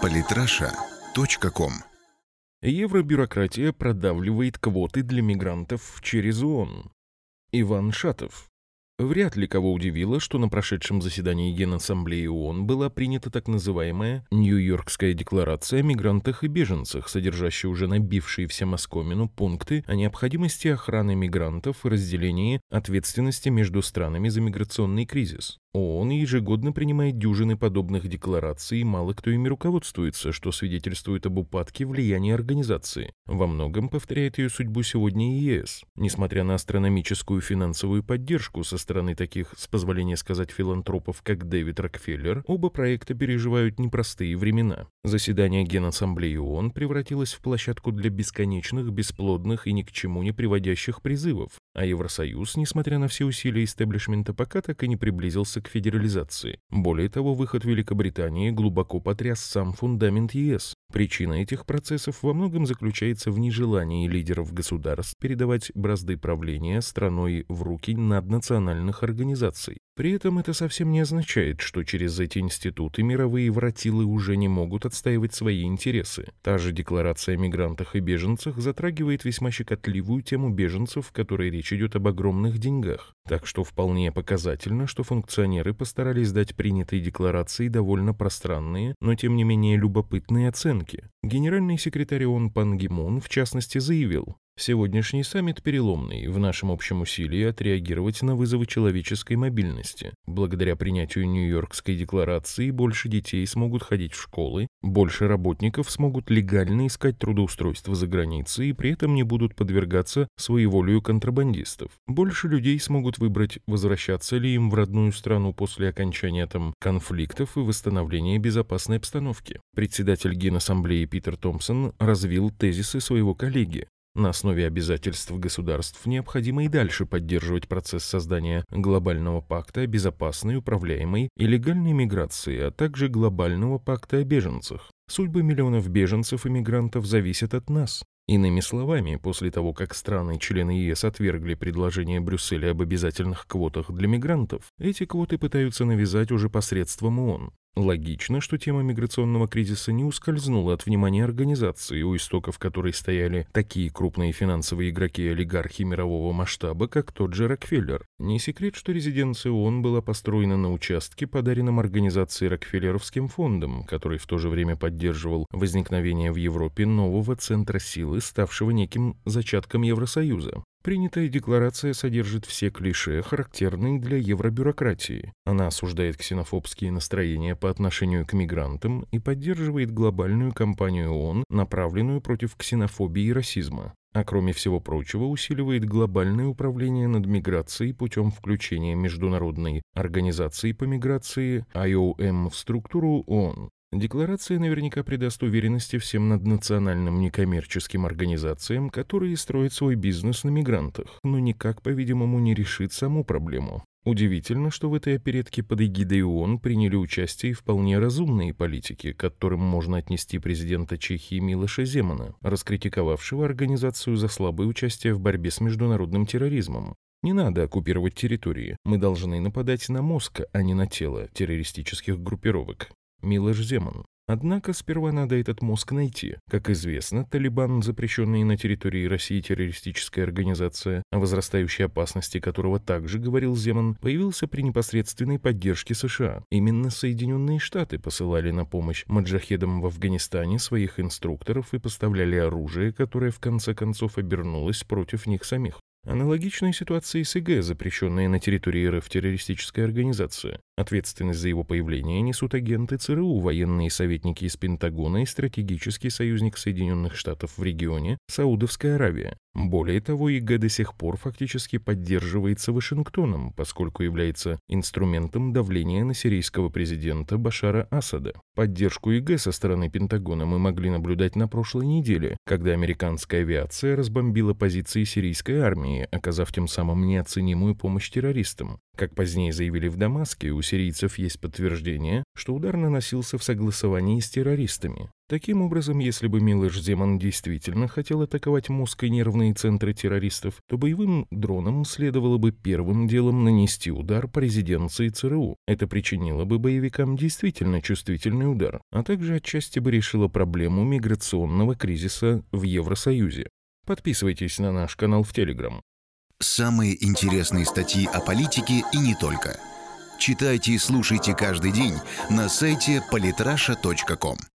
Политраша.ком Евробюрократия продавливает квоты для мигрантов через ООН. Иван Шатов. Вряд ли кого удивило, что на прошедшем заседании Генассамблеи ООН была принята так называемая Нью-Йоркская декларация о мигрантах и беженцах, содержащая уже набившие всем оскомину пункты о необходимости охраны мигрантов и разделении ответственности между странами за миграционный кризис. ООН ежегодно принимает дюжины подобных деклараций, и мало кто ими руководствуется, что свидетельствует об упадке влияния организации. Во многом повторяет ее судьбу сегодня и ЕС. Несмотря на астрономическую финансовую поддержку со стороны таких, с позволения сказать, филантропов, как Дэвид Рокфеллер, оба проекта переживают непростые времена. Заседание Генассамблеи ООН превратилось в площадку для бесконечных, бесплодных и ни к чему не приводящих призывов, а Евросоюз, несмотря на все усилия истеблишмента, пока так и не приблизился к федерализации. Более того, выход Великобритании глубоко потряс сам фундамент ЕС. Причина этих процессов во многом заключается в нежелании лидеров государств передавать бразды правления страной в руки наднациональных организаций. При этом это совсем не означает, что через эти институты мировые вратилы уже не могут отстаивать свои интересы. Та же декларация о мигрантах и беженцах затрагивает весьма щекотливую тему беженцев, в которой речь идет об огромных деньгах. Так что вполне показательно, что функционеры постарались дать принятой декларации довольно пространные, но тем не менее любопытные оценки. рынки. Генеральный секретарь ООН Пан Ги Мун, в частности, заявил, Сегодняшний саммит переломный в нашем общем усилии отреагировать на вызовы человеческой мобильности. Благодаря принятию Нью-Йоркской декларации больше детей смогут ходить в школы, больше работников смогут легально искать трудоустройство за границей и при этом не будут подвергаться своеволию контрабандистов. Больше людей смогут выбрать, возвращаться ли им в родную страну после окончания там конфликтов и восстановления безопасной обстановки. Председатель Генассамблеи Питер Томпсон развил тезисы своего коллеги. На основе обязательств государств необходимо и дальше поддерживать процесс создания глобального пакта о безопасной, управляемой и легальной миграции, а также глобального пакта о беженцах. Судьбы миллионов беженцев и мигрантов зависят от нас. Иными словами, после того, как страны-члены ЕС отвергли предложение Брюсселя об обязательных квотах для мигрантов, эти квоты пытаются навязать уже посредством ООН. Логично, что тема миграционного кризиса не ускользнула от внимания организации, у истоков которой стояли такие крупные финансовые игроки и олигархи мирового масштаба, как тот же Рокфеллер. Не секрет, что резиденция ООН была построена на участке, подаренном организацией Рокфеллеровским фондом, который в то же время поддерживал возникновение в Европе нового центра силы, ставшего неким зачатком Евросоюза. Принятая декларация содержит все клише, характерные для евробюрократии. Она осуждает ксенофобские настроения по отношению к мигрантам и поддерживает глобальную кампанию ООН, направленную против ксенофобии и расизма. А кроме всего прочего, усиливает глобальное управление над миграцией путем включения Международной организации по миграции IOM в структуру ООН. Декларация наверняка придаст уверенности всем наднациональным некоммерческим организациям, которые строят свой бизнес на мигрантах, но никак, по-видимому, не решит саму проблему. Удивительно, что в этой оперетке под эгидой ООН приняли участие вполне разумные политики, к которым можно отнести президента Чехии Милоша Земана, раскритиковавшего организацию за слабое участие в борьбе с международным терроризмом. Не надо оккупировать территории. Мы должны нападать на мозг, а не на тело террористических группировок. Милош Земан. Однако сперва надо этот мозг найти. Как известно, Талибан, запрещенный на территории России террористическая организация, о возрастающей опасности которого также говорил Земан, появился при непосредственной поддержке США. Именно Соединенные Штаты посылали на помощь маджахедам в Афганистане своих инструкторов и поставляли оружие, которое в конце концов обернулось против них самих. Аналогичная ситуация с ИГ, запрещенная на территории РФ террористическая организация. Ответственность за его появление несут агенты ЦРУ, военные советники из Пентагона и стратегический союзник Соединенных Штатов в регионе Саудовская Аравия. Более того, ИГ до сих пор фактически поддерживается Вашингтоном, поскольку является инструментом давления на сирийского президента Башара Асада. Поддержку ИГ со стороны Пентагона мы могли наблюдать на прошлой неделе, когда американская авиация разбомбила позиции сирийской армии, оказав тем самым неоценимую помощь террористам. Как позднее заявили в Дамаске, у сирийцев есть подтверждение, что удар наносился в согласовании с террористами. Таким образом, если бы Милош Земан действительно хотел атаковать мозг и нервные центры террористов, то боевым дронам следовало бы первым делом нанести удар по резиденции ЦРУ. Это причинило бы боевикам действительно чувствительный удар, а также отчасти бы решило проблему миграционного кризиса в Евросоюзе. Подписывайтесь на наш канал в Телеграм. Самые интересные статьи о политике и не только. Читайте и слушайте каждый день на сайте polytrasha.com.